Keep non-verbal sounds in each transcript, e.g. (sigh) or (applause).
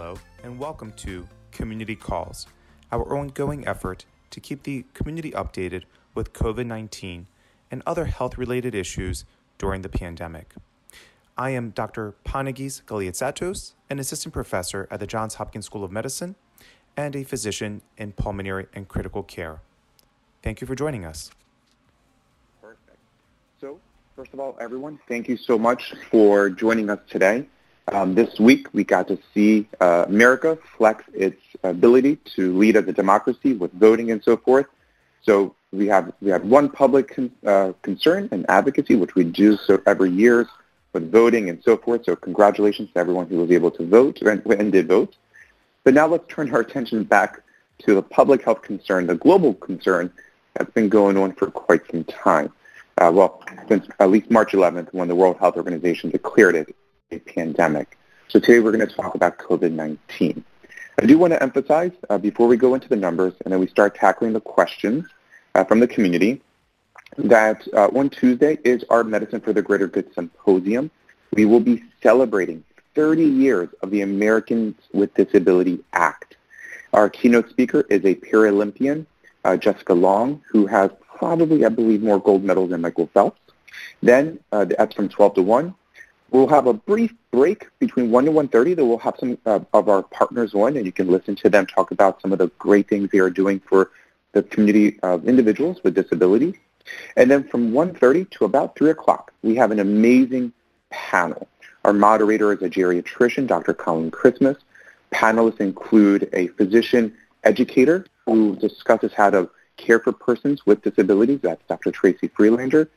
Hello, and welcome to Community Calls, our ongoing effort to keep the community updated with COVID 19 and other health related issues during the pandemic. I am Dr. Panagis Galiatsatos, an assistant professor at the Johns Hopkins School of Medicine and a physician in pulmonary and critical care. Thank you for joining us. Perfect. So, first of all, everyone, thank you so much for joining us today. Um, this week, we got to see uh, America flex its ability to lead as a democracy with voting and so forth. So we have we have one public con- uh, concern and advocacy, which we do so every year with voting and so forth. So congratulations to everyone who was able to vote and, and did vote. But now let's turn our attention back to the public health concern, the global concern that's been going on for quite some time. Uh, well, since at least March 11th, when the World Health Organization declared it a pandemic. So today we're going to talk about COVID-19. I do want to emphasize uh, before we go into the numbers and then we start tackling the questions uh, from the community that uh, on Tuesday is our Medicine for the Greater Good Symposium. We will be celebrating 30 years of the Americans with Disability Act. Our keynote speaker is a Paralympian, uh, Jessica Long, who has probably, I believe, more gold medals than Michael Phelps. Then uh, that's from 12 to 1. We'll have a brief break between 1 and 1.30 that we'll have some uh, of our partners on, and you can listen to them talk about some of the great things they are doing for the community of individuals with disabilities. And then from 1.30 to about 3 o'clock, we have an amazing panel. Our moderator is a geriatrician, Dr. Colleen Christmas. Panelists include a physician educator who discusses how to care for persons with disabilities. That's Dr. Tracy Freelander.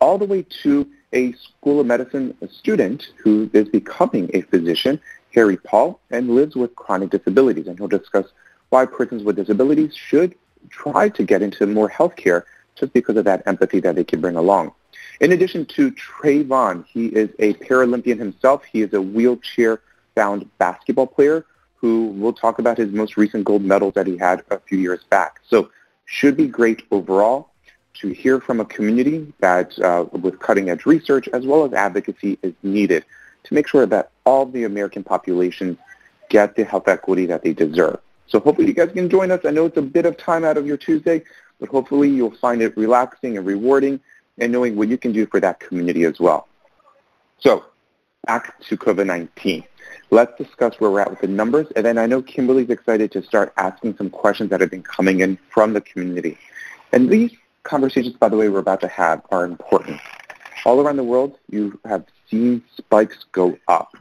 All the way to a School of Medicine student who is becoming a physician, Harry Paul, and lives with chronic disabilities. And he'll discuss why persons with disabilities should try to get into more health care just because of that empathy that they can bring along. In addition to Trayvon, he is a Paralympian himself. He is a wheelchair-bound basketball player who will talk about his most recent gold medal that he had a few years back. So should be great overall to hear from a community that uh, with cutting-edge research as well as advocacy is needed to make sure that all the American populations get the health equity that they deserve. So hopefully you guys can join us. I know it's a bit of time out of your Tuesday, but hopefully you'll find it relaxing and rewarding and knowing what you can do for that community as well. So back to COVID-19. Let's discuss where we're at with the numbers, and then I know Kimberly's excited to start asking some questions that have been coming in from the community. And these conversations, by the way, we're about to have are important. All around the world, you have seen spikes go up.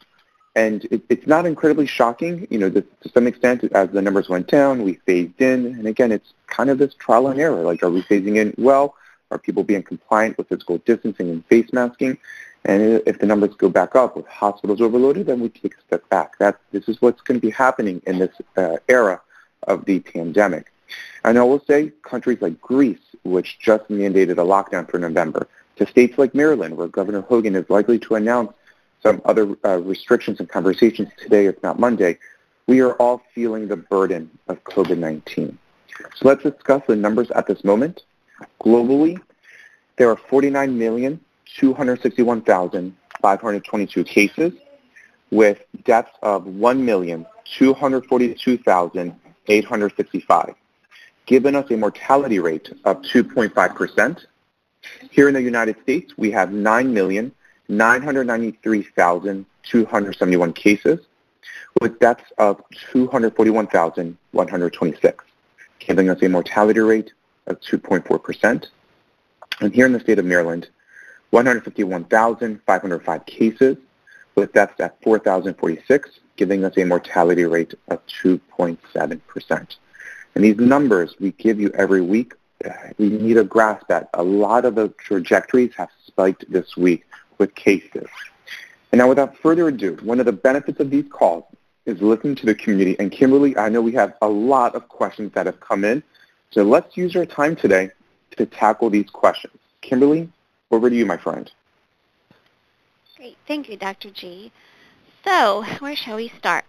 And it, it's not incredibly shocking, you know, to, to some extent, as the numbers went down, we phased in. And again, it's kind of this trial and error. Like, are we phasing in well? Are people being compliant with physical distancing and face masking? And if the numbers go back up with hospitals overloaded, then we take a step back. That, this is what's going to be happening in this uh, era of the pandemic. And I will say countries like Greece, which just mandated a lockdown for November, to states like Maryland, where Governor Hogan is likely to announce some other uh, restrictions and conversations today, if not Monday, we are all feeling the burden of COVID-19. So let's discuss the numbers at this moment. Globally, there are 49,261,522 cases with deaths of 1,242,865 given us a mortality rate of 2.5%. Here in the United States, we have 9,993,271 cases with deaths of 241,126, giving us a mortality rate of 2.4%. And here in the state of Maryland, 151,505 cases with deaths at 4,046, giving us a mortality rate of 2.7%. And these numbers we give you every week, we need to grasp that a lot of the trajectories have spiked this week with cases. And now without further ado, one of the benefits of these calls is listening to the community. And Kimberly, I know we have a lot of questions that have come in. So let's use our time today to tackle these questions. Kimberly, over to you, my friend. Great. Thank you, Dr. G. So where shall we start?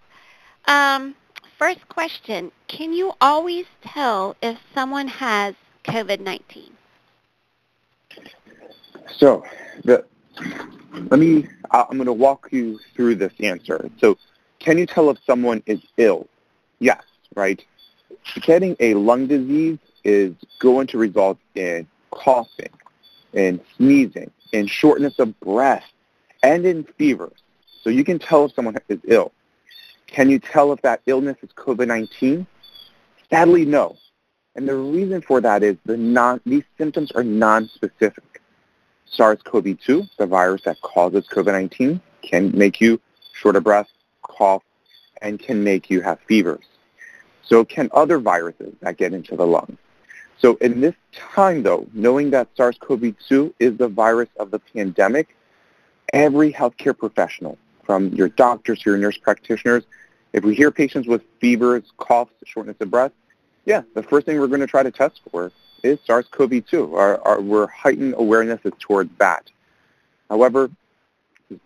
Um, First question, can you always tell if someone has COVID-19? So, the, let me, I'm going to walk you through this answer. So, can you tell if someone is ill? Yes, right? Getting a lung disease is going to result in coughing, and sneezing, and shortness of breath, and in fever. So you can tell if someone is ill. Can you tell if that illness is COVID-19? Sadly, no. And the reason for that is the non, these symptoms are non-specific. SARS-CoV-2, the virus that causes COVID-19, can make you short of breath, cough, and can make you have fevers. So can other viruses that get into the lungs. So in this time, though, knowing that SARS-CoV-2 is the virus of the pandemic, every healthcare professional, from your doctors to your nurse practitioners, if we hear patients with fevers, coughs, shortness of breath, yeah, the first thing we're going to try to test for is SARS-CoV-2. Our, our, our heightened awareness is towards that. However,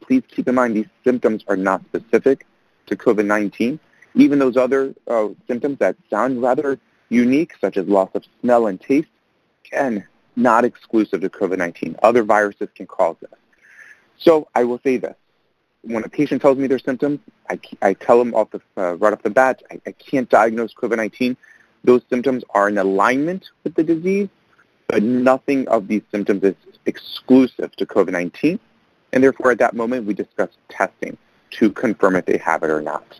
please keep in mind these symptoms are not specific to COVID-19. Even those other uh, symptoms that sound rather unique, such as loss of smell and taste, can not exclusive to COVID-19. Other viruses can cause this. So I will say this. When a patient tells me their symptoms, I, I tell them off the, uh, right off the bat, I, I can't diagnose COVID-19. Those symptoms are in alignment with the disease, but nothing of these symptoms is exclusive to COVID-19. And therefore, at that moment, we discuss testing to confirm if they have it or not.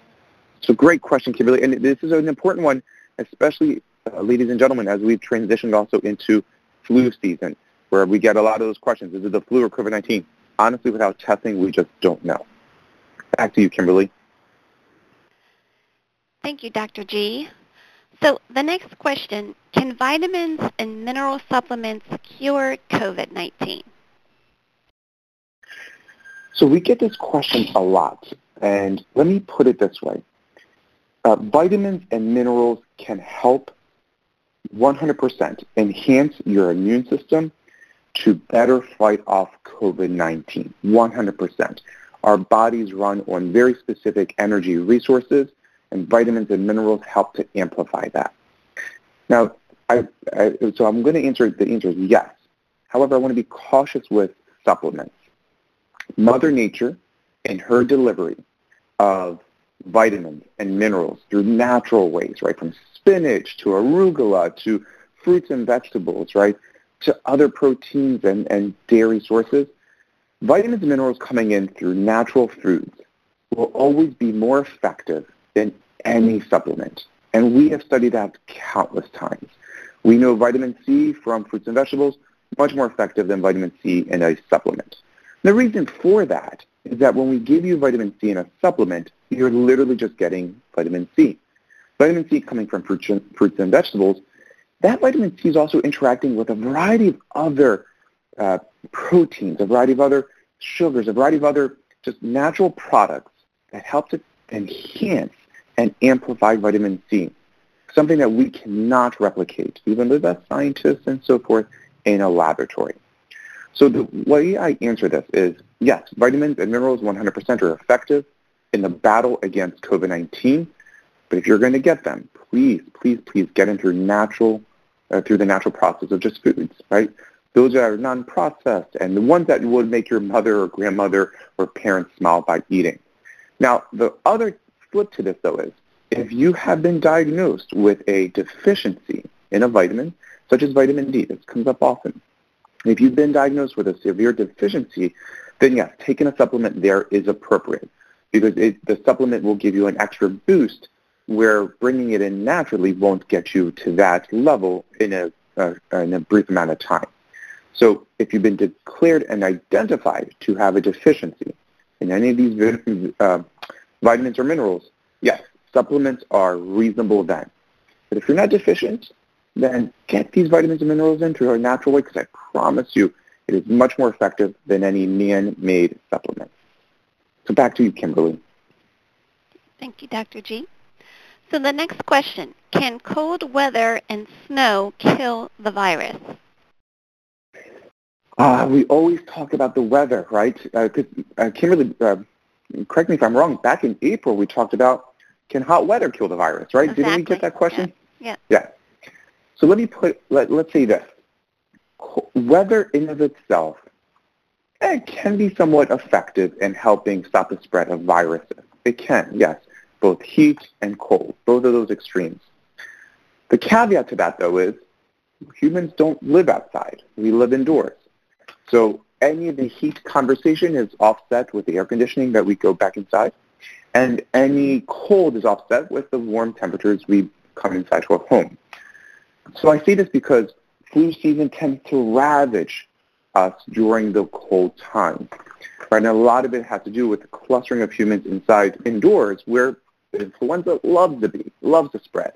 So great question, Kimberly. And this is an important one, especially, uh, ladies and gentlemen, as we've transitioned also into flu season, where we get a lot of those questions. Is it the flu or COVID-19? Honestly, without testing, we just don't know. Back to you, Kimberly. Thank you, Dr. G. So the next question, can vitamins and mineral supplements cure COVID-19? So we get this question a lot, and let me put it this way. Uh, vitamins and minerals can help 100% enhance your immune system to better fight off COVID-19, 100%. Our bodies run on very specific energy resources, and vitamins and minerals help to amplify that. Now, I, I, so I'm going to answer the answer is yes. However, I want to be cautious with supplements. Mother Nature, in her delivery of vitamins and minerals through natural ways, right, from spinach to arugula to fruits and vegetables, right, to other proteins and, and dairy sources, vitamins and minerals coming in through natural foods will always be more effective than any supplement. And we have studied that countless times. We know vitamin C from fruits and vegetables, much more effective than vitamin C in a supplement. The reason for that is that when we give you vitamin C in a supplement, you're literally just getting vitamin C. Vitamin C coming from fruits and, fruits and vegetables, that vitamin C is also interacting with a variety of other uh, proteins, a variety of other sugars, a variety of other just natural products that help to enhance and amplify vitamin C, something that we cannot replicate, even the best scientists and so forth, in a laboratory. So the way I answer this is, yes, vitamins and minerals 100% are effective in the battle against COVID-19, but if you're going to get them, please, please, please get them through natural, uh, through the natural process of just foods, right? Those that are non-processed and the ones that would make your mother or grandmother or parents smile by eating. Now, the other flip to this, though, is if you have been diagnosed with a deficiency in a vitamin, such as vitamin D, this comes up often, if you've been diagnosed with a severe deficiency, then yes, taking a supplement there is appropriate because it, the supplement will give you an extra boost where bringing it in naturally won't get you to that level in a, uh, in a brief amount of time. So if you've been declared and identified to have a deficiency in any of these uh, vitamins or minerals, yes, supplements are reasonable then. But if you're not deficient, then get these vitamins and minerals into a natural way because I promise you it is much more effective than any man-made supplement. So back to you, Kimberly. Thank you, Dr. G. So the next question, can cold weather and snow kill the virus? Uh, we always talk about the weather, right? Uh, uh, Kimberly, uh, correct me if I'm wrong, back in April we talked about can hot weather kill the virus, right? Exactly. Didn't we get that question? Yeah. Yeah. So let me put, let, let's say this. Weather in of itself it can be somewhat effective in helping stop the spread of viruses. It can, yes. both heat and cold, both of those extremes. The caveat to that, though, is humans don't live outside. We live indoors. So any of the heat conversation is offset with the air conditioning that we go back inside. And any cold is offset with the warm temperatures we come inside to our home. So I say this because flu season tends to ravage us during the cold time. Right? And a lot of it has to do with the clustering of humans inside indoors where influenza loves to be, loves to spread.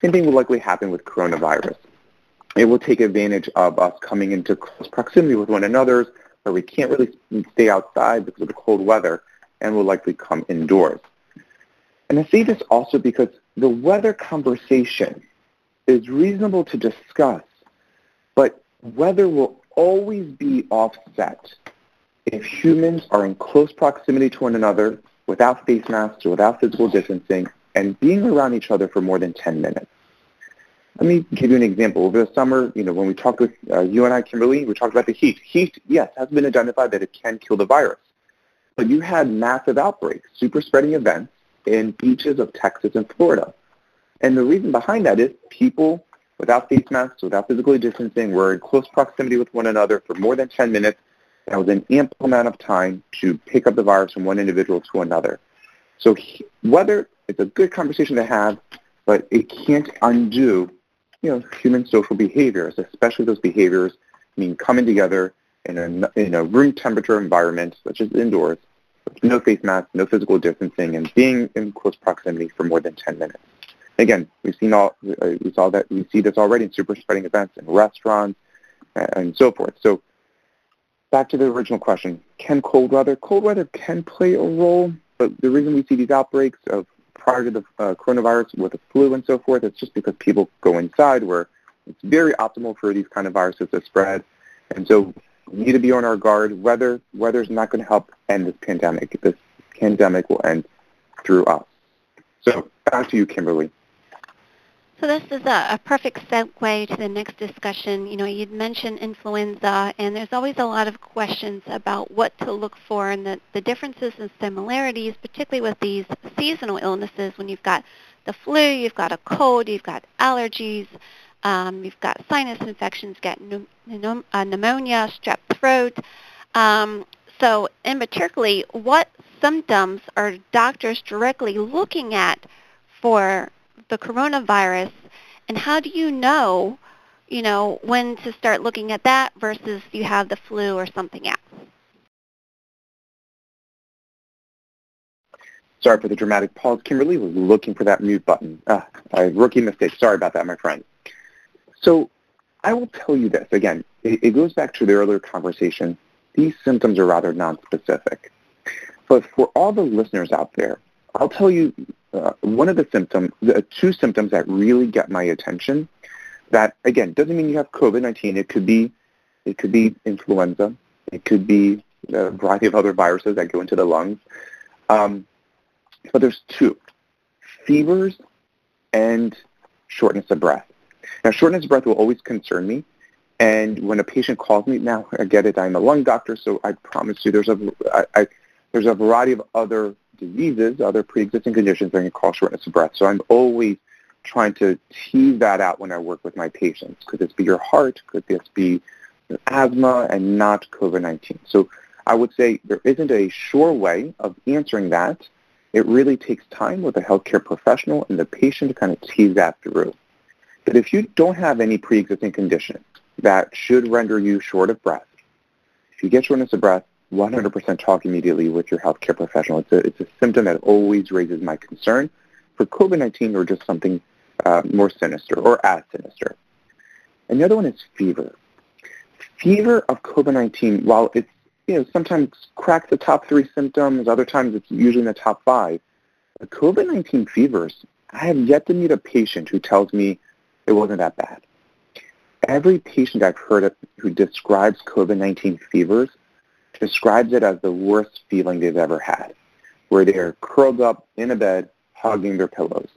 Same thing will likely happen with coronavirus. It will take advantage of us coming into close proximity with one another where we can't really stay outside because of the cold weather and will likely come indoors. And I say this also because the weather conversation is reasonable to discuss, but weather will always be offset if humans are in close proximity to one another without face masks or without physical distancing and being around each other for more than 10 minutes. Let me give you an example. Over the summer, you know, when we talked with uh, you and I, Kimberly, we talked about the heat. Heat, yes, has been identified that it can kill the virus. But you had massive outbreaks, super spreading events in beaches of Texas and Florida. And the reason behind that is people without face masks, without physically distancing, were in close proximity with one another for more than 10 minutes. That was an ample amount of time to pick up the virus from one individual to another. So whether it's a good conversation to have, but it can't undo you know, human social behaviors, especially those behaviors mean coming together in a, in a room temperature environment, such as indoors, with no face mask, no physical distancing, and being in close proximity for more than 10 minutes. Again, we've seen all, uh, we saw that, we see this already in super spreading events in restaurants and so forth. So back to the original question, can cold weather? Cold weather can play a role, but the reason we see these outbreaks of prior to the uh, coronavirus with the flu and so forth. It's just because people go inside where it's very optimal for these kind of viruses to spread. And so we need to be on our guard. Weather, weather's not going to help end this pandemic. This pandemic will end through us. So back to you, Kimberly. So this is a, a, perfect segue to the next discussion. You know, you'd mentioned influenza, and there's always a lot of questions about what to look for and the, the differences and similarities, particularly with these seasonal illnesses when you've got the flu, you've got a cold, you've got allergies, um, you've got sinus infections, got uh, pneumonia, strep throat. Um, so, in particularly, what symptoms are doctors directly looking at for the coronavirus and how do you know, you know, when to start looking at that versus you have the flu or something else? Sorry for the dramatic pause. Kimberly was looking for that mute button. Ah, a rookie mistake. Sorry about that, my friend. So I will tell you this. Again, it, it goes back to the earlier conversation. These symptoms are rather nonspecific. But for all the listeners out there, I'll tell you uh, one of the symptoms, the two symptoms that really get my attention, that again doesn't mean you have COVID-19. It could be, it could be influenza. It could be a variety of other viruses that go into the lungs. Um, but there's two, fevers and shortness of breath. Now, shortness of breath will always concern me. And when a patient calls me, now I get it, I'm a lung doctor, so I promise you there's a, I, I, there's a variety of other diseases, other pre-existing conditions that can cause shortness of breath. So I'm always trying to tease that out when I work with my patients. Could this be your heart? Could this be asthma and not COVID-19? So I would say there isn't a sure way of answering that. It really takes time with a healthcare professional and the patient to kind of tease that through. But if you don't have any pre-existing condition that should render you short of breath, if you get shortness of breath, 100% talk immediately with your healthcare professional. It's a, it's a symptom that always raises my concern for COVID-19 or just something uh, more sinister or as sinister. And the other one is fever. Fever of COVID-19, while it's you know sometimes cracks the top three symptoms, other times it's usually in the top five. The COVID-19 fevers, I have yet to meet a patient who tells me it wasn't that bad. Every patient I've heard of who describes COVID-19 fevers describes it as the worst feeling they've ever had, where they're curled up in a bed hugging their pillows.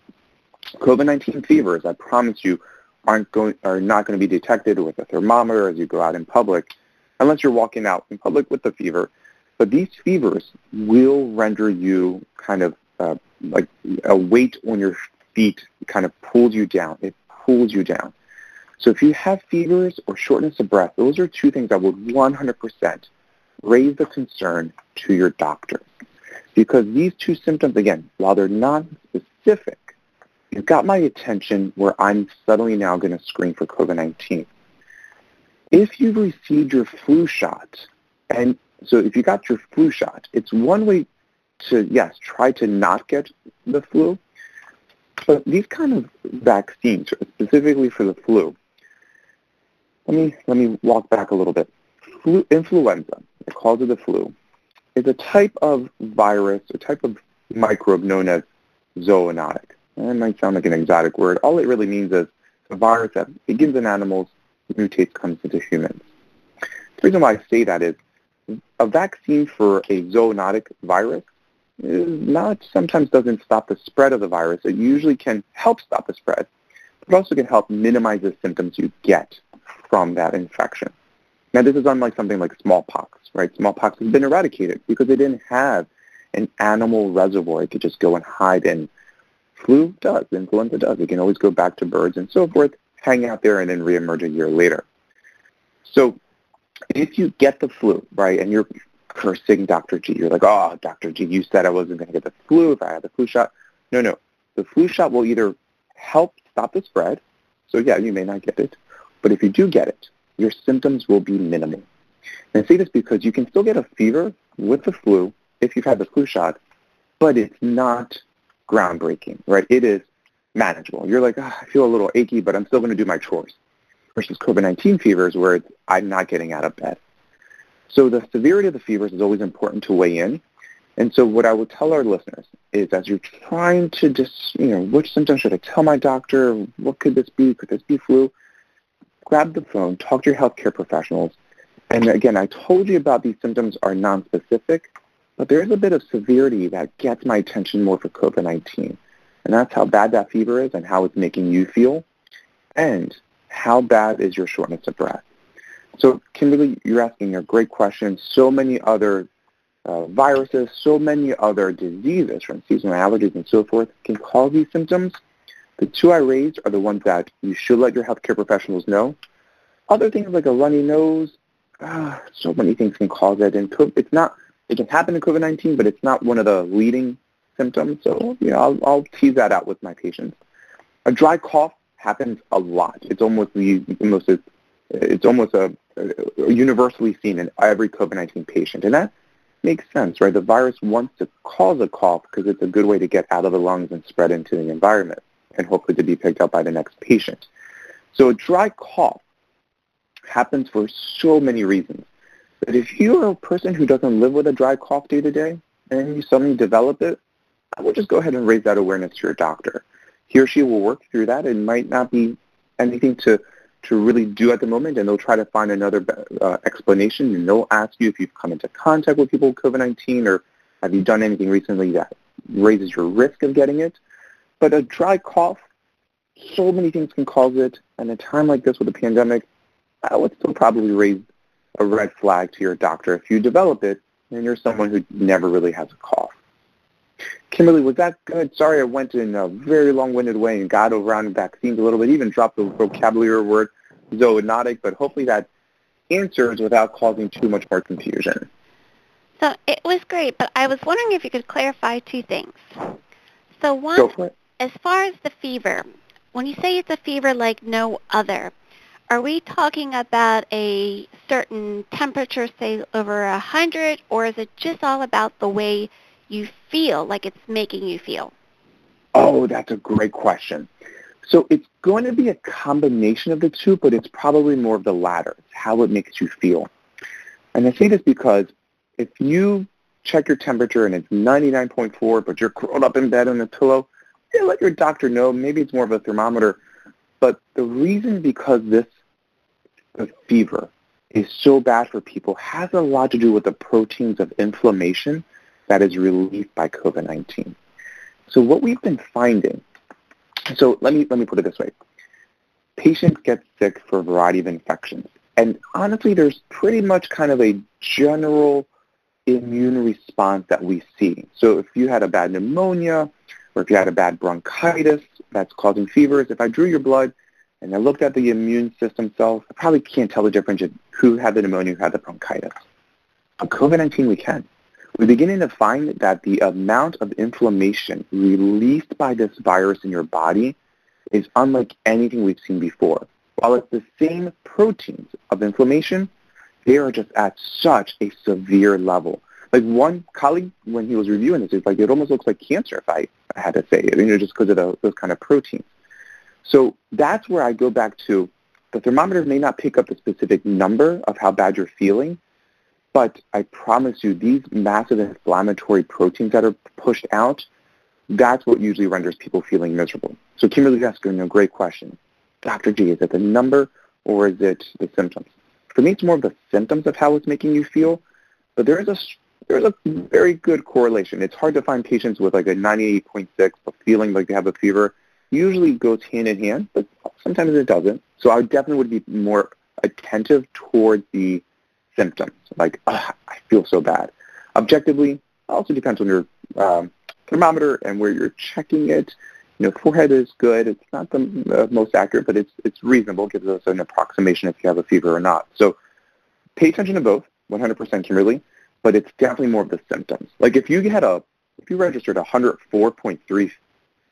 COVID-19 fevers, I promise you, aren't going, are not going to be detected with a thermometer as you go out in public, unless you're walking out in public with the fever. But these fevers will render you kind of uh, like a weight on your feet kind of pulls you down. It pulls you down. So if you have fevers or shortness of breath, those are two things I would 100% raise the concern to your doctor. Because these two symptoms, again, while they're non-specific, you've got my attention where I'm suddenly now going to screen for COVID-19. If you've received your flu shot, and so if you got your flu shot, it's one way to, yes, try to not get the flu, but these kind of vaccines, specifically for the flu, let me let me walk back a little bit. Flu, influenza, cause of the flu, is a type of virus, a type of microbe known as zoonotic. That might sound like an exotic word. All it really means is a virus that begins in animals, mutates, comes into humans. The reason why I say that is a vaccine for a zoonotic virus not sometimes doesn't stop the spread of the virus. It usually can help stop the spread, but also can help minimize the symptoms you get from that infection. Now, this is unlike something like smallpox, right? Smallpox has been eradicated because they didn't have an animal reservoir to just go and hide in. Flu does, influenza does. It can always go back to birds and so forth, hang out there, and then reemerge a year later. So if you get the flu, right, and you're cursing Dr. G, you're like, oh, Dr. G, you said I wasn't going to get the flu if I had the flu shot. No, no. The flu shot will either help stop the spread, so yeah, you may not get it, but if you do get it, your symptoms will be minimal. And I say this because you can still get a fever with the flu if you've had the flu shot, but it's not groundbreaking, right? It is manageable. You're like, oh, I feel a little achy, but I'm still going to do my chores. Versus COVID-19 fevers where I'm not getting out of bed. So the severity of the fevers is always important to weigh in. And so what I would tell our listeners is as you're trying to just, you know, which symptoms should I tell my doctor? What could this be? Could this be flu? Grab the phone, talk to your healthcare professionals. And again, I told you about these symptoms are nonspecific, but there is a bit of severity that gets my attention more for COVID-19. And that's how bad that fever is and how it's making you feel. And how bad is your shortness of breath? So Kimberly, you're asking a great question. So many other uh, viruses, so many other diseases from seasonal allergies and so forth can cause these symptoms. The two I raised are the ones that you should let your healthcare professionals know. Other things like a runny nose, ah, so many things can cause it. And it's not, it can happen in COVID-19, but it's not one of the leading symptoms. So, you know, I'll, I'll tease that out with my patients. A dry cough happens a lot. It's almost the almost a, it's almost a, a universally seen in every COVID-19 patient, and that makes sense, right? The virus wants to cause a cough because it's a good way to get out of the lungs and spread into the environment and hopefully to be picked up by the next patient. So a dry cough happens for so many reasons. But if you're a person who doesn't live with a dry cough day to day and you suddenly develop it, I would just go ahead and raise that awareness to your doctor. He or she will work through that. It might not be anything to, to really do at the moment, and they'll try to find another uh, explanation, and they'll ask you if you've come into contact with people with COVID-19 or have you done anything recently that raises your risk of getting it. But a dry cough, so many things can cause it. And a time like this with a pandemic, I would still probably raise a red flag to your doctor if you develop it and you're someone who never really has a cough. Kimberly, was that good? Sorry I went in a very long-winded way and got around vaccines a little bit, even dropped the vocabulary word zoonotic, but hopefully that answers without causing too much more confusion. So it was great, but I was wondering if you could clarify two things. So one, as far as the fever, when you say it's a fever like no other, are we talking about a certain temperature, say over a 100, or is it just all about the way you feel, like it's making you feel? Oh, that's a great question. So it's going to be a combination of the two, but it's probably more of the latter. It's how it makes you feel. And I say this because if you check your temperature and it's 99.4, but you're curled up in bed on a pillow, yeah, let your doctor know. Maybe it's more of a thermometer. But the reason because this fever is so bad for people has a lot to do with the proteins of inflammation that is released by COVID-19. So what we've been finding, so let me, let me put it this way. Patients get sick for a variety of infections. And honestly, there's pretty much kind of a general immune response that we see. So if you had a bad pneumonia or if you had a bad bronchitis that's causing fevers, if I drew your blood and I looked at the immune system cells, I probably can't tell the difference in who had the pneumonia, who had the bronchitis. On COVID-19, we can. We're beginning to find that the amount of inflammation released by this virus in your body is unlike anything we've seen before. While it's the same proteins of inflammation, they are just at such a severe level. Like one colleague, when he was reviewing this, he's like, it almost looks like cancer if I, I had to say it, you know, just because of the, those kind of proteins. So that's where I go back to the thermometer may not pick up the specific number of how bad you're feeling, but I promise you these massive inflammatory proteins that are pushed out, that's what usually renders people feeling miserable. So Kimberly's asking a great question. Dr. G, is it the number or is it the symptoms? For me, it's more of the symptoms of how it's making you feel, but there is a there's a very good correlation. It's hard to find patients with like a 98.6 but feeling like they have a fever. Usually goes hand in hand, but sometimes it doesn't. So I definitely would be more attentive towards the symptoms, like I feel so bad. Objectively, also depends on your um, thermometer and where you're checking it. You know, forehead is good. It's not the uh, most accurate, but it's it's reasonable. It gives us an approximation if you have a fever or not. So pay attention to both, 100% Kimberly, but it's definitely more of the symptoms. Like if you had a, if you registered 104.3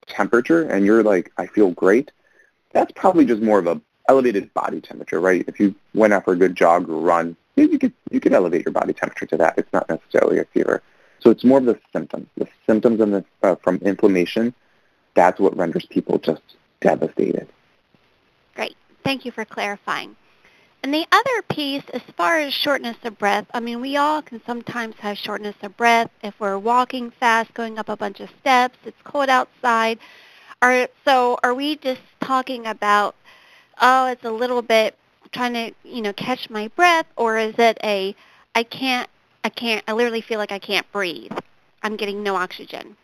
temperature and you're like, I feel great, that's probably just more of a elevated body temperature, right? If you went out for a good jog or run, you could you could elevate your body temperature to that. It's not necessarily a fever. So it's more of the symptoms. The symptoms the, uh, from inflammation that's what renders people just devastated. Great. Thank you for clarifying. And the other piece, as far as shortness of breath, I mean, we all can sometimes have shortness of breath if we're walking fast, going up a bunch of steps, it's cold outside. Are, so are we just talking about, oh, it's a little bit trying to, you know, catch my breath, or is it a, I can't, I can't, I literally feel like I can't breathe. I'm getting no oxygen.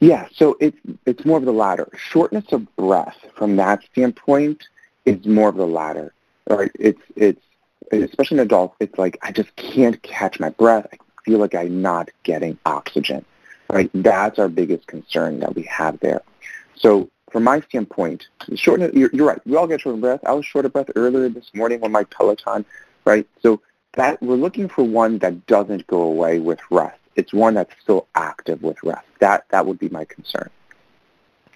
Yeah, so it's it's more of the latter. Shortness of breath from that standpoint is more of the latter. Right? It's it's especially in adults, it's like I just can't catch my breath. I feel like I'm not getting oxygen. Right? That's our biggest concern that we have there. So from my standpoint, shortness you're, you're right. We all get short of breath. I was short of breath earlier this morning on my Peloton, right? So that we're looking for one that doesn't go away with rest it's one that's still active with rest. That that would be my concern.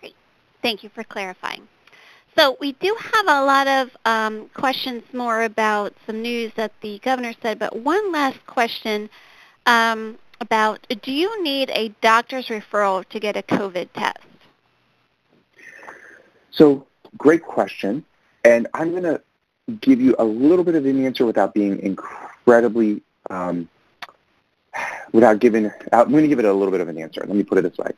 Great. Thank you for clarifying. So we do have a lot of um, questions more about some news that the governor said, but one last question um, about do you need a doctor's referral to get a COVID test? So great question. And I'm going to give you a little bit of an answer without being incredibly um, without giving, I'm going to give it a little bit of an answer. Let me put it this way.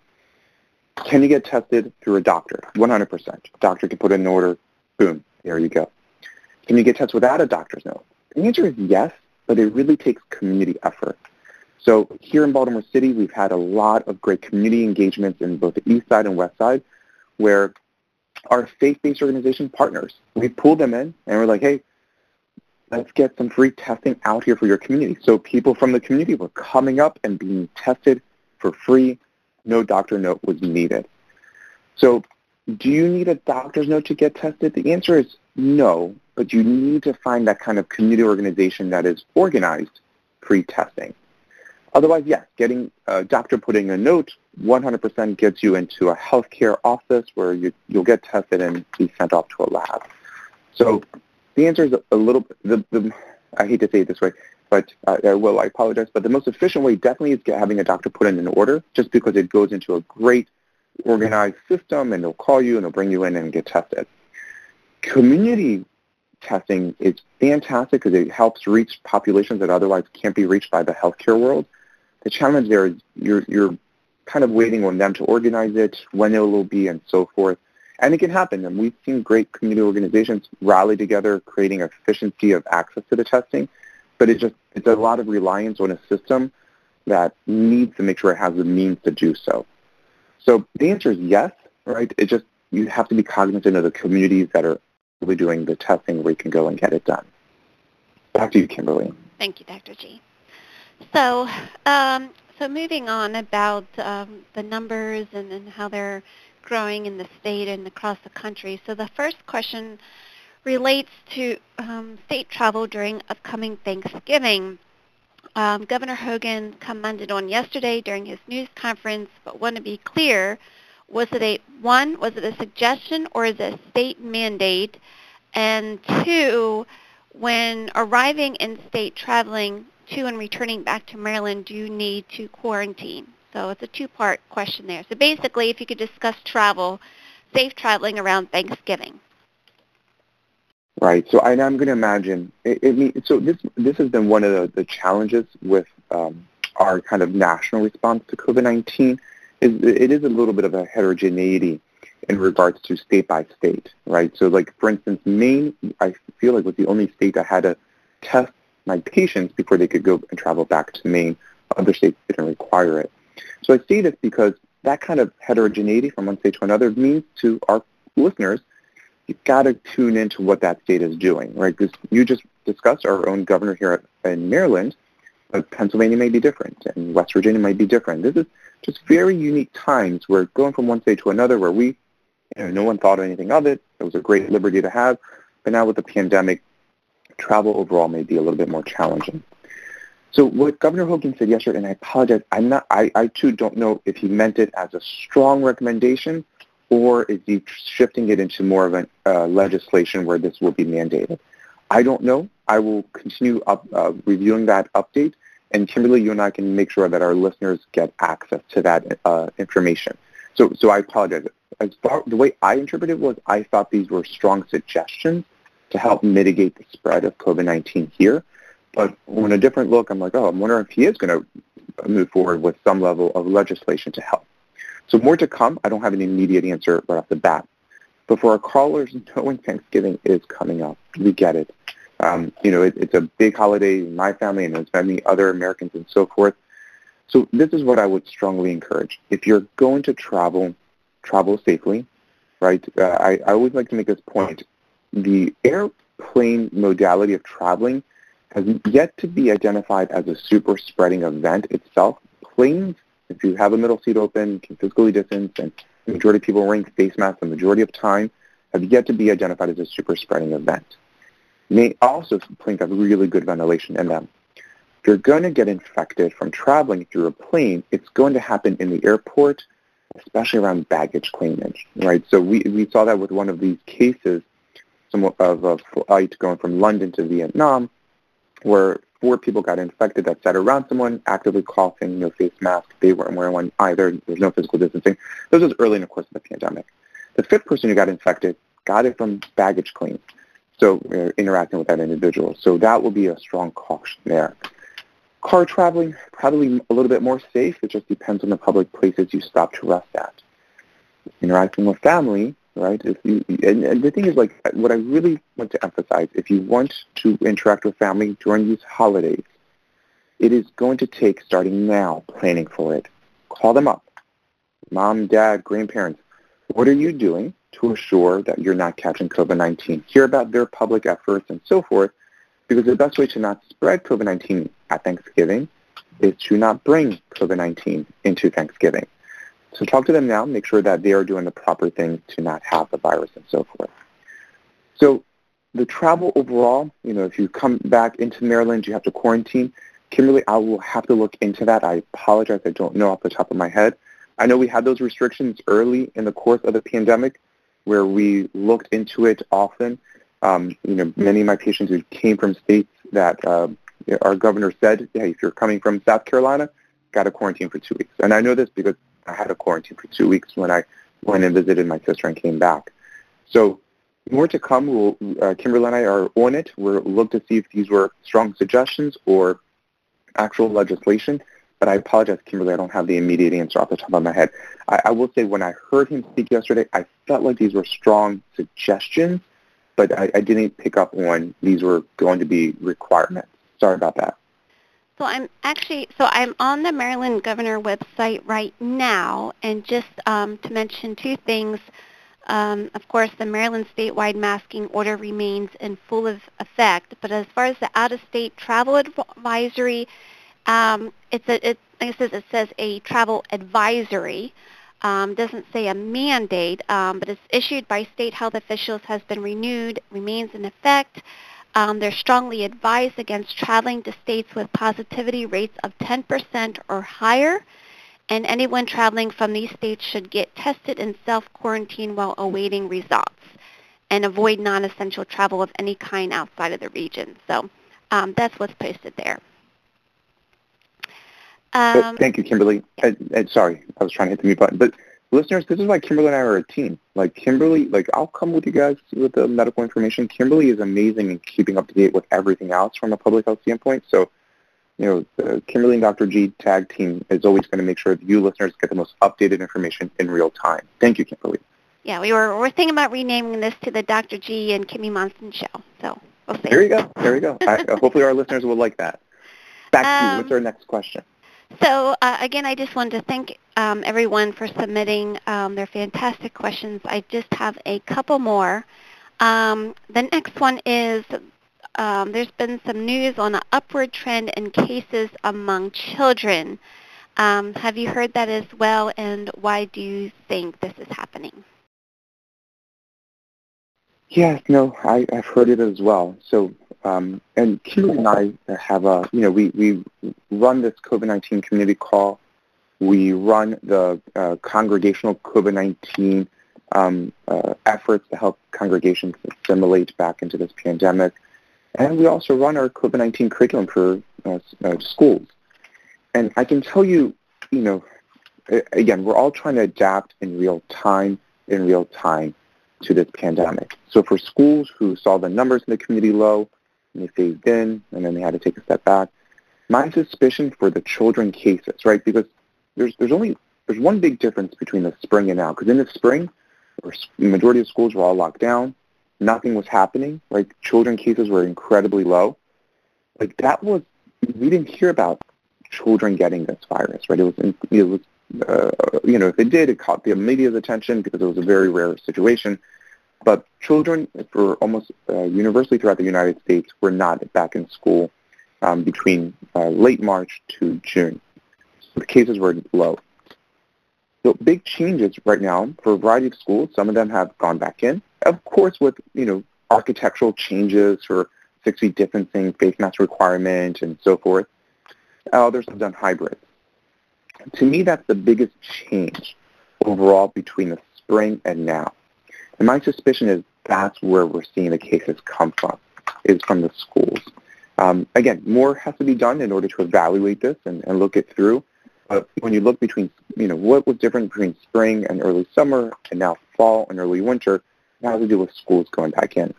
Can you get tested through a doctor? 100%. Doctor can put in an order. Boom. There you go. Can you get tested without a doctor's note? The answer is yes, but it really takes community effort. So here in Baltimore City, we've had a lot of great community engagements in both the east side and west side where our faith-based organization partners, we pulled them in and we're like, hey, let's get some free testing out here for your community. So people from the community were coming up and being tested for free. No doctor note was needed. So do you need a doctor's note to get tested? The answer is no, but you need to find that kind of community organization that is organized pre-testing. Otherwise, yes, getting a doctor putting a note 100% gets you into a healthcare office where you, you'll get tested and be sent off to a lab. So the answer is a little, the, the, I hate to say it this way, but uh, I I apologize, but the most efficient way definitely is having a doctor put in an order just because it goes into a great organized system and they'll call you and they'll bring you in and get tested. Community testing is fantastic because it helps reach populations that otherwise can't be reached by the healthcare world. The challenge there is you're, you're kind of waiting on them to organize it, when it will be, and so forth. And it can happen. And we've seen great community organizations rally together, creating efficiency of access to the testing. But it just it's a lot of reliance on a system that needs to make sure it has the means to do so. So the answer is yes, right? It just you have to be cognizant of the communities that are really doing the testing where you can go and get it done. Back to you, Kimberly. Thank you, Dr. G. So, um, so moving on about um, the numbers and, and how they're growing in the state and across the country. So the first question relates to um, state travel during upcoming Thanksgiving. Um, Governor Hogan commented on yesterday during his news conference, but want to be clear, was it a one, was it a suggestion or is it a state mandate? And two, when arriving in state traveling to and returning back to Maryland, do you need to quarantine? So it's a two-part question there. So basically, if you could discuss travel, safe traveling around Thanksgiving. Right. So I, am going to imagine. It, it, so this this has been one of the, the challenges with um, our kind of national response to COVID-19. Is it is a little bit of a heterogeneity in regards to state by state, right? So like for instance, Maine, I feel like was the only state that had to test my patients before they could go and travel back to Maine. Other states didn't require it. So I say this because that kind of heterogeneity from one state to another means to our listeners you've got to tune into what that state is doing, right? Because you just discussed our own governor here in Maryland, but Pennsylvania may be different, and West Virginia might be different. This is just very unique times where going from one state to another where we, you know, no one thought of anything of it. It was a great liberty to have. But now with the pandemic, travel overall may be a little bit more challenging. So what Governor Hogan said yesterday, and I apologize, I'm not, I, I too don't know if he meant it as a strong recommendation or is he shifting it into more of a uh, legislation where this will be mandated? I don't know. I will continue up, uh, reviewing that update, and Kimberly, you and I can make sure that our listeners get access to that uh, information. So, so I apologize. As far, the way I interpreted it was I thought these were strong suggestions to help mitigate the spread of COVID-19 here. But on a different look, I'm like, oh, I'm wondering if he is going to move forward with some level of legislation to help. So more to come. I don't have an immediate answer right off the bat. But for our callers, (laughs) knowing Thanksgiving is coming up, we get it. Um, you know, it, it's a big holiday in my family and there's many other Americans and so forth. So this is what I would strongly encourage. If you're going to travel, travel safely, right? Uh, I, I always like to make this point. The airplane modality of traveling has yet to be identified as a super spreading event itself. Planes if you have a middle seat open, can physically distance, and the majority of people wearing face masks the majority of time have yet to be identified as a super spreading event. May also planes have really good ventilation in them. If you're going to get infected from traveling through a plane, it's going to happen in the airport, especially around baggage claimage, right? So we, we saw that with one of these cases of a flight going from London to Vietnam, where four people got infected that sat around someone actively coughing, no face mask. They weren't wearing one either. There's no physical distancing. This was early in the course of the pandemic. The fifth person who got infected got it from baggage claim, so uh, interacting with that individual. So that will be a strong caution there. Car traveling, probably a little bit more safe. It just depends on the public places you stop to rest at. Interacting with family, right? If you, and, and the thing is, like, what I really want to emphasize, if you want to interact with family during these holidays, it is going to take, starting now, planning for it. Call them up. Mom, dad, grandparents, what are you doing to assure that you're not catching COVID-19? Hear about their public efforts and so forth, because the best way to not spread COVID-19 at Thanksgiving is to not bring COVID-19 into Thanksgiving. So talk to them now, make sure that they are doing the proper thing to not have the virus and so forth. So the travel overall, you know, if you come back into Maryland, you have to quarantine. Kimberly, I will have to look into that. I apologize. I don't know off the top of my head. I know we had those restrictions early in the course of the pandemic where we looked into it often. Um, you know, many of my patients who came from states that uh, our governor said, hey, if you're coming from South Carolina, got to quarantine for two weeks. And I know this because I had a quarantine for two weeks when I went and visited my sister and came back. So more to come. We'll, uh, Kimberly and I are on it. We'll look to see if these were strong suggestions or actual legislation. But I apologize, Kimberly, I don't have the immediate answer off the top of my head. I, I will say when I heard him speak yesterday, I felt like these were strong suggestions, but I, I didn't pick up on these were going to be requirements. Sorry about that. So I'm actually, so I'm on the Maryland Governor website right now, and just um, to mention two things. Um, of course, the Maryland statewide masking order remains in full effect, but as far as the out-of-state travel advisory, Um, it's a, it, like it says, it says a travel advisory. Um, doesn't say a mandate, um, but it's issued by state health officials, has been renewed, remains in effect. Um, they're strongly advised against traveling to states with positivity rates of 10% or higher, and anyone traveling from these states should get tested and self-quarantine while awaiting results and avoid non-essential travel of any kind outside of the region. So um, that's what's posted there. Um, thank you, Kimberly. I, I, sorry, I was trying to hit the mute button. But listeners, this is why Kimberly and I are a team. Like Kimberly, like I'll come with you guys with the medical information. Kimberly is amazing in keeping up to date with everything else from a public health standpoint. So, you know, the Kimberly and Dr. G tag team is always going to make sure that you listeners get the most updated information in real time. Thank you, Kimberly. Yeah, we were we're thinking about renaming this to the Dr. G and Kimmy Monson show. So we'll see. There you go. There you go. I, hopefully our listeners will like that. Back to um, you. What's our next question? So uh, again, I just wanted to thank um, everyone for submitting um, their fantastic questions. I just have a couple more. Um, the next one is um, there's been some news on an upward trend in cases among children. Um, have you heard that as well, and why do you think this is happening? Yes, no, I, I've heard it as well. So um, and Kimberly and I have a, you know, we, we run this COVID-19 community call. We run the uh, congregational COVID-19 um, uh, efforts to help congregations assimilate back into this pandemic. And we also run our COVID-19 curriculum for uh, uh schools. And I can tell you, you know, again, we're all trying to adapt in real time, in real time to this pandemic. So for schools who saw the numbers in the community low, and they phased in, and then they had to take a step back. My suspicion for the children cases, right, because there's there's only there's one big difference between the spring and now. Because in the spring, the majority of schools were all locked down, nothing was happening. Like children cases were incredibly low. Like that was we didn't hear about children getting this virus, right? It was it was uh, you know if it did, it caught the media's attention because it was a very rare situation. But children, for almost uh, universally throughout the United States, were not back in school um, between uh, late March to June. So the cases were low. So big changes right now for a variety of schools. Some of them have gone back in. Of course, with you know architectural changes for six feet distancing, face mask requirement, and so forth. Others have done hybrid. To me, that's the biggest change overall between the spring and now. And my suspicion is that's where we're seeing the cases come from, is from the schools. Um, again, more has to be done in order to evaluate this and, and look it through. But when you look between, you know, what was different between spring and early summer and now fall and early winter, it has to do with schools going back in.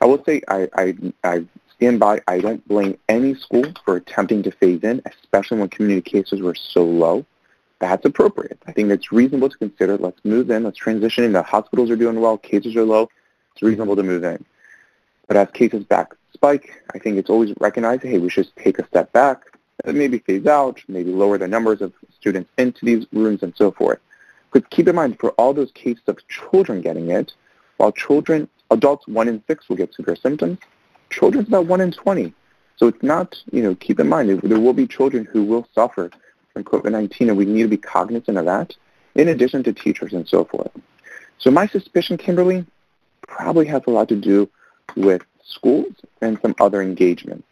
I will say I, I, I stand by. I don't blame any school for attempting to phase in, especially when community cases were so low that's appropriate. I think it's reasonable to consider. Let's move in. Let's transition in. The hospitals are doing well. Cases are low. It's reasonable to move in. But as cases back spike, I think it's always recognized, hey, we should take a step back, maybe phase out, maybe lower the numbers of students into these rooms and so forth. But keep in mind, for all those cases of children getting it, while children, adults 1 in 6 will get severe symptoms, children's about 1 in 20. So it's not, you know, keep in mind, there will be children who will suffer from COVID-19, and we need to be cognizant of that, in addition to teachers and so forth. So my suspicion, Kimberly, probably has a lot to do with schools and some other engagement.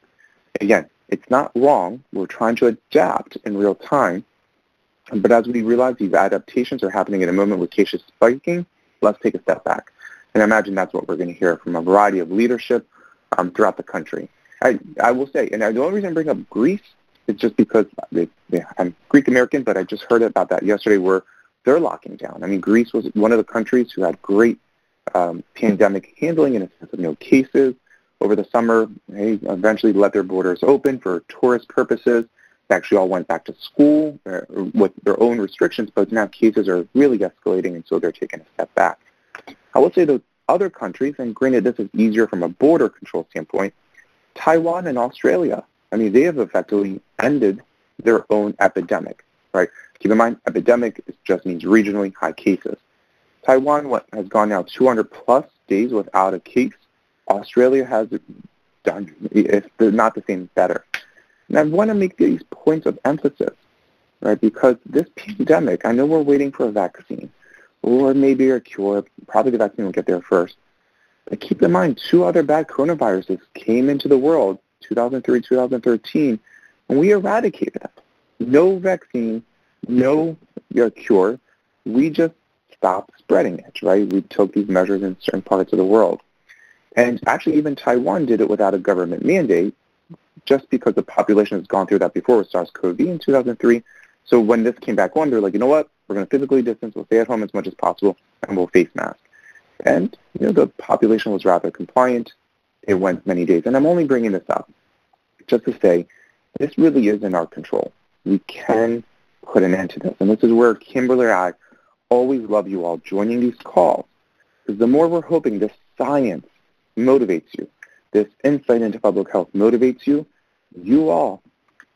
Again, it's not wrong. We're trying to adapt in real time. But as we realize these adaptations are happening at a moment with cases spiking, let's take a step back. And I imagine that's what we're going to hear from a variety of leadership um, throughout the country. I, I will say, and the only reason I bring up Greece is just because they, I'm Greek American, but I just heard about that yesterday where they're locking down. I mean, Greece was one of the countries who had great um, pandemic handling in a sense of no cases. Over the summer, they eventually let their borders open for tourist purposes. They actually all went back to school uh, with their own restrictions, but now cases are really escalating, and so they're taking a step back. I will say the other countries, and granted this is easier from a border control standpoint, Taiwan and Australia I mean, they have effectively ended their own epidemic, right? Keep in mind, epidemic just means regionally high cases. Taiwan has gone now 200 plus days without a case. Australia has done, if not the same, better. And I want to make these points of emphasis, right? Because this pandemic, I know we're waiting for a vaccine or maybe a cure. Probably the vaccine will get there first. But keep in mind, two other bad coronaviruses came into the world, 2003, 2013, and we eradicated them. No vaccine, no cure. We just stopped spreading it, right? We took these measures in certain parts of the world. And actually, even Taiwan did it without a government mandate, just because the population has gone through that before with SARS-CoV in 2003. So when this came back on, they're like, you know what? We're going to physically distance. We'll stay at home as much as possible, and we'll face mask. And you know, the population was rather compliant. It went many days. And I'm only bringing this up just to say this really is in our control. We can put an end to this. And this is where Kimberly and I always love you all joining these calls. Because the more we're hoping this science motivates you, this insight into public health motivates you, you all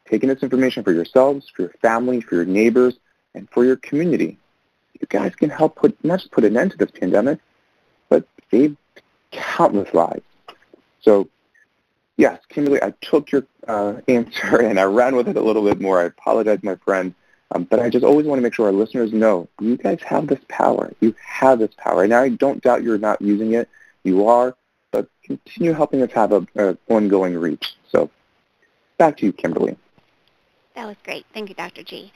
taking this information for yourselves, for your family, for your neighbors, and for your community, you guys can help put not just put an end to this pandemic, but save countless lives. So yes, Kimberly, I took your uh, (laughs) answer and I ran with it a little bit more. I apologize, my friend. Um, but I just always want to make sure our listeners know you guys have this power. You have this power. And I don't doubt you're not using it. You are. But continue helping us have an ongoing reach. So back to you, Kimberly. That was great. Thank you, Dr. G.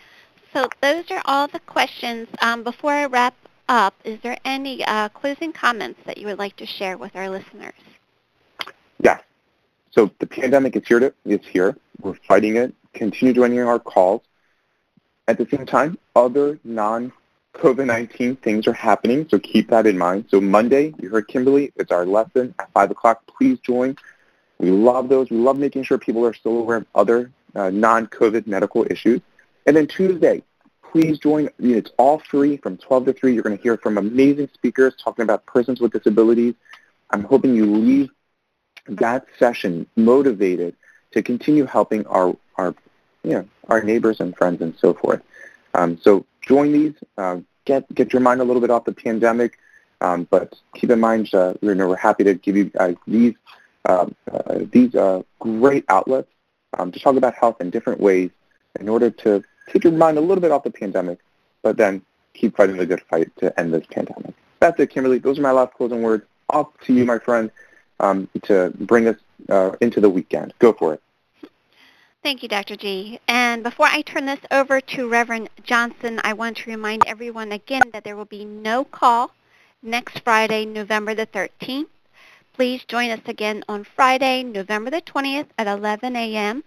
So those are all the questions. Um, before I wrap up, is there any uh, closing comments that you would like to share with our listeners? Yes. So the pandemic is here. To, it's here. We're fighting it. Continue joining our calls. At the same time, other non-COVID-19 things are happening, so keep that in mind. So Monday, you heard Kimberly, it's our lesson at 5 o'clock. Please join. We love those. We love making sure people are still aware of other uh, non-COVID medical issues. And then Tuesday, please join. It's all free from 12 to 3. You're going to hear from amazing speakers talking about persons with disabilities. I'm hoping you leave that session motivated to continue helping our, our, you know, our neighbors and friends and so forth. Um, so join these. Uh, get, get your mind a little bit off the pandemic. Um, but keep in mind, uh, we're, happy to give you uh, these, uh, these uh, great outlets um, to talk about health in different ways in order to take your mind a little bit off the pandemic, but then keep fighting the good fight to end this pandemic. That's it, Kimberly. Those are my last closing words. Off to you, my friend, um, to bring us uh, into the weekend. Go for it. Thank you, Dr. G. And before I turn this over to Reverend Johnson, I want to remind everyone again that there will be no call next Friday, November the 13th. Please join us again on Friday, November the 20th at 11 a.m.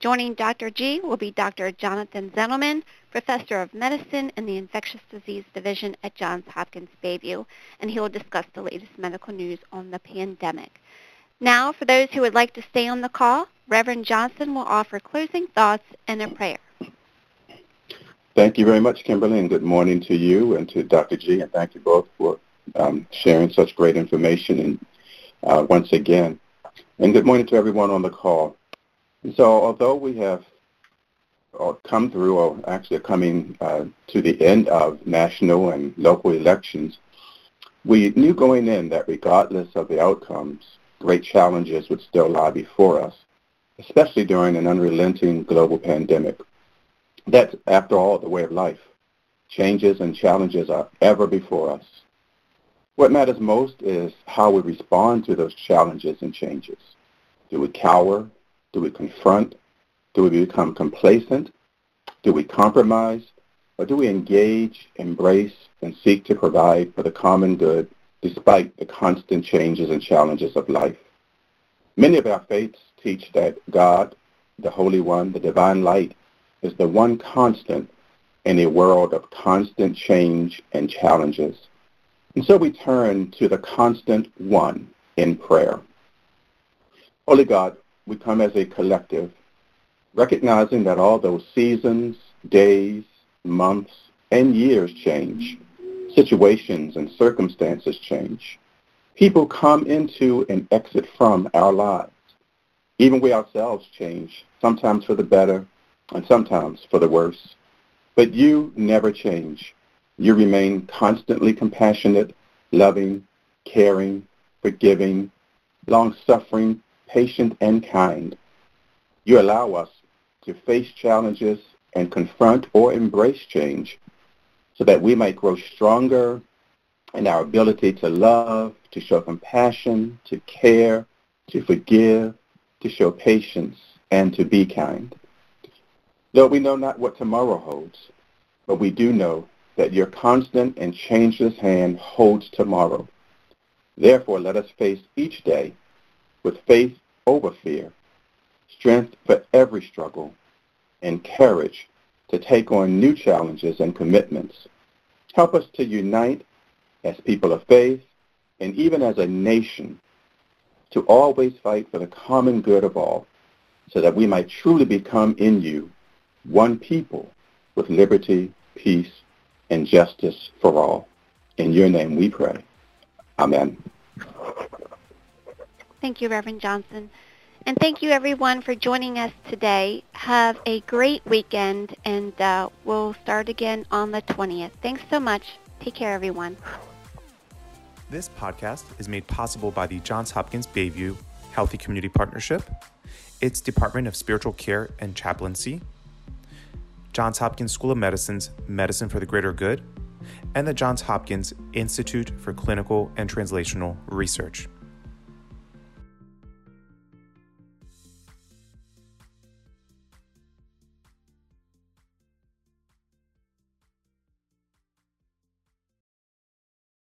Joining Dr. G will be Dr. Jonathan Zenilman, Professor of Medicine in the Infectious Disease Division at Johns Hopkins Bayview, and he will discuss the latest medical news on the pandemic. Now, for those who would like to stay on the call, Reverend Johnson will offer closing thoughts and a prayer. Thank you very much, Kimberly, and good morning to you and to Dr. G, and thank you both for um, sharing such great information and uh, once again. And good morning to everyone on the call. So although we have uh, come through, or actually coming uh, to the end of national and local elections, we knew going in that regardless of the outcomes, great challenges would still lie before us, especially during an unrelenting global pandemic. That's, after all, the way of life. Changes and challenges are ever before us. What matters most is how we respond to those challenges and changes. Do we cower do we confront? Do we become complacent? Do we compromise? Or do we engage, embrace, and seek to provide for the common good despite the constant changes and challenges of life? Many of our faiths teach that God, the Holy One, the divine light, is the one constant in a world of constant change and challenges. And so we turn to the constant one in prayer. Holy God, we come as a collective, recognizing that although seasons, days, months, and years change, situations and circumstances change, people come into and exit from our lives. Even we ourselves change, sometimes for the better and sometimes for the worse. But you never change. You remain constantly compassionate, loving, caring, forgiving, long-suffering, patient, and kind. You allow us to face challenges and confront or embrace change so that we might grow stronger in our ability to love, to show compassion, to care, to forgive, to show patience, and to be kind. Though we know not what tomorrow holds, but we do know that your constant and changeless hand holds tomorrow. Therefore, let us face each day with faith over fear, strength for every struggle, and courage to take on new challenges and commitments. Help us to unite as people of faith and even as a nation to always fight for the common good of all so that we might truly become in you one people with liberty, peace, and justice for all. In your name we pray. Amen. Thank you, Reverend Johnson. And thank you, everyone, for joining us today. Have a great weekend, and uh, we'll start again on the 20th. Thanks so much. Take care, everyone. This podcast is made possible by the Johns Hopkins Bayview Healthy Community Partnership, its Department of Spiritual Care and Chaplaincy, Johns Hopkins School of Medicine's Medicine for the Greater Good, and the Johns Hopkins Institute for Clinical and Translational Research.